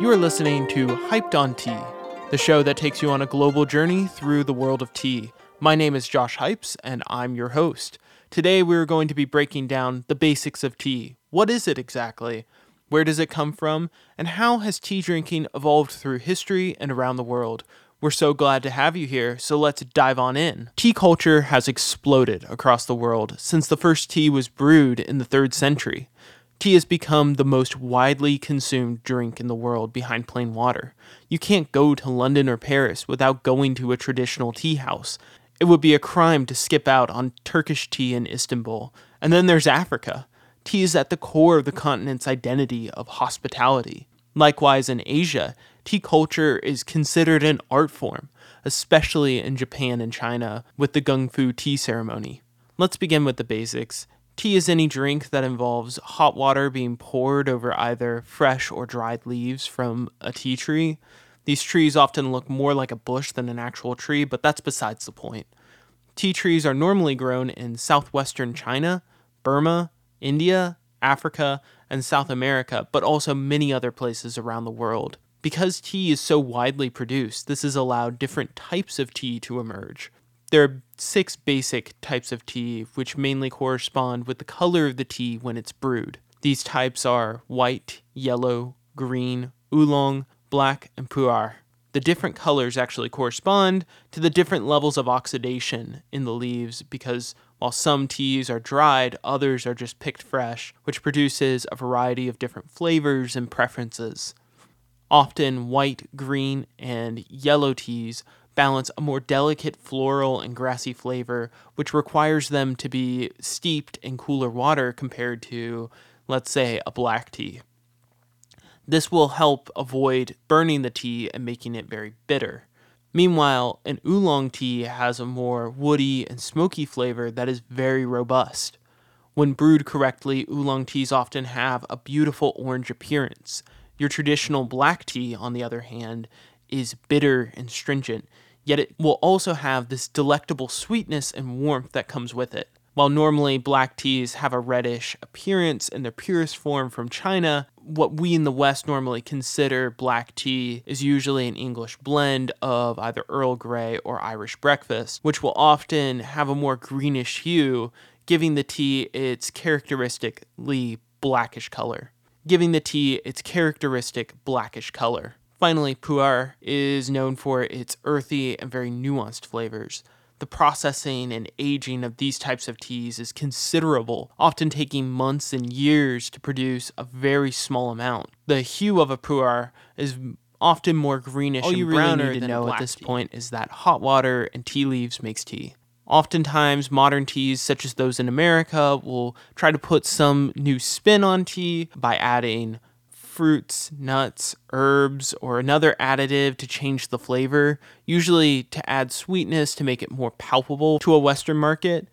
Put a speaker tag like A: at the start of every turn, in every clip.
A: You are listening to Hyped on Tea, the show that takes you on a global journey through the world of tea. My name is Josh Hypes, and I'm your host. Today, we're going to be breaking down the basics of tea. What is it exactly? Where does it come from? And how has tea drinking evolved through history and around the world? We're so glad to have you here, so let's dive on in. Tea culture has exploded across the world since the first tea was brewed in the 3rd century. Tea has become the most widely consumed drink in the world behind plain water. You can't go to London or Paris without going to a traditional tea house. It would be a crime to skip out on Turkish tea in Istanbul. And then there's Africa. Tea is at the core of the continent's identity of hospitality. Likewise, in Asia, tea culture is considered an art form, especially in Japan and China with the Gongfu tea ceremony. Let's begin with the basics. Tea is any drink that involves hot water being poured over either fresh or dried leaves from a tea tree. These trees often look more like a bush than an actual tree, but that's besides the point. Tea trees are normally grown in southwestern China, Burma, India, Africa, and South America, but also many other places around the world. Because tea is so widely produced, this has allowed different types of tea to emerge. There are six basic types of tea, which mainly correspond with the color of the tea when it's brewed. These types are white, yellow, green, oolong, black, and pu'er. The different colors actually correspond to the different levels of oxidation in the leaves because while some teas are dried, others are just picked fresh, which produces a variety of different flavors and preferences. Often, white, green, and yellow teas balance a more delicate floral and grassy flavor, which requires them to be steeped in cooler water compared to, let's say, a black tea. This will help avoid burning the tea and making it very bitter. Meanwhile, an oolong tea has a more woody and smoky flavor that is very robust. When brewed correctly, oolong teas often have a beautiful orange appearance. Your traditional black tea, on the other hand, is bitter and stringent, yet it will also have this delectable sweetness and warmth that comes with it. While normally black teas have a reddish appearance in their purest form from China, what we in the West normally consider black tea is usually an English blend of either Earl Grey or Irish breakfast, which will often have a more greenish hue, giving the tea its characteristically blackish color. Giving the tea its characteristic blackish color. Finally, pu'er is known for its earthy and very nuanced flavors. The processing and aging of these types of teas is considerable, often taking months and years to produce a very small amount. The hue of a pu'er is often more greenish All you and browner really need to know at this tea. point is that hot water and tea leaves makes tea. Oftentimes, modern teas, such as those in America, will try to put some new spin on tea by adding fruits, nuts, herbs, or another additive to change the flavor, usually to add sweetness to make it more palpable to a Western market.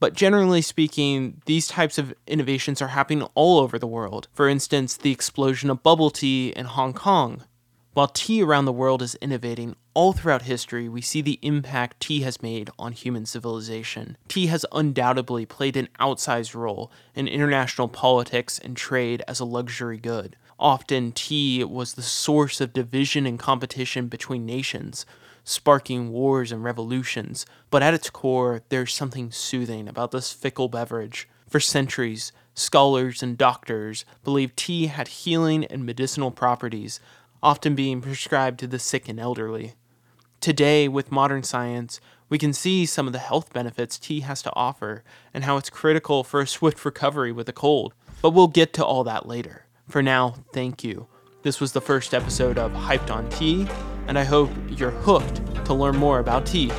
A: But generally speaking, these types of innovations are happening all over the world. For instance, the explosion of bubble tea in Hong Kong. While tea around the world is innovating, all throughout history, we see the impact tea has made on human civilization. Tea has undoubtedly played an outsized role in international politics and trade as a luxury good. Often, tea was the source of division and competition between nations, sparking wars and revolutions. But at its core, there's something soothing about this fickle beverage. For centuries, scholars and doctors believed tea had healing and medicinal properties, often being prescribed to the sick and elderly. Today, with modern science, we can see some of the health benefits tea has to offer and how it's critical for a swift recovery with a cold. But we'll get to all that later. For now, thank you. This was the first episode of Hyped on Tea, and I hope you're hooked to learn more about tea.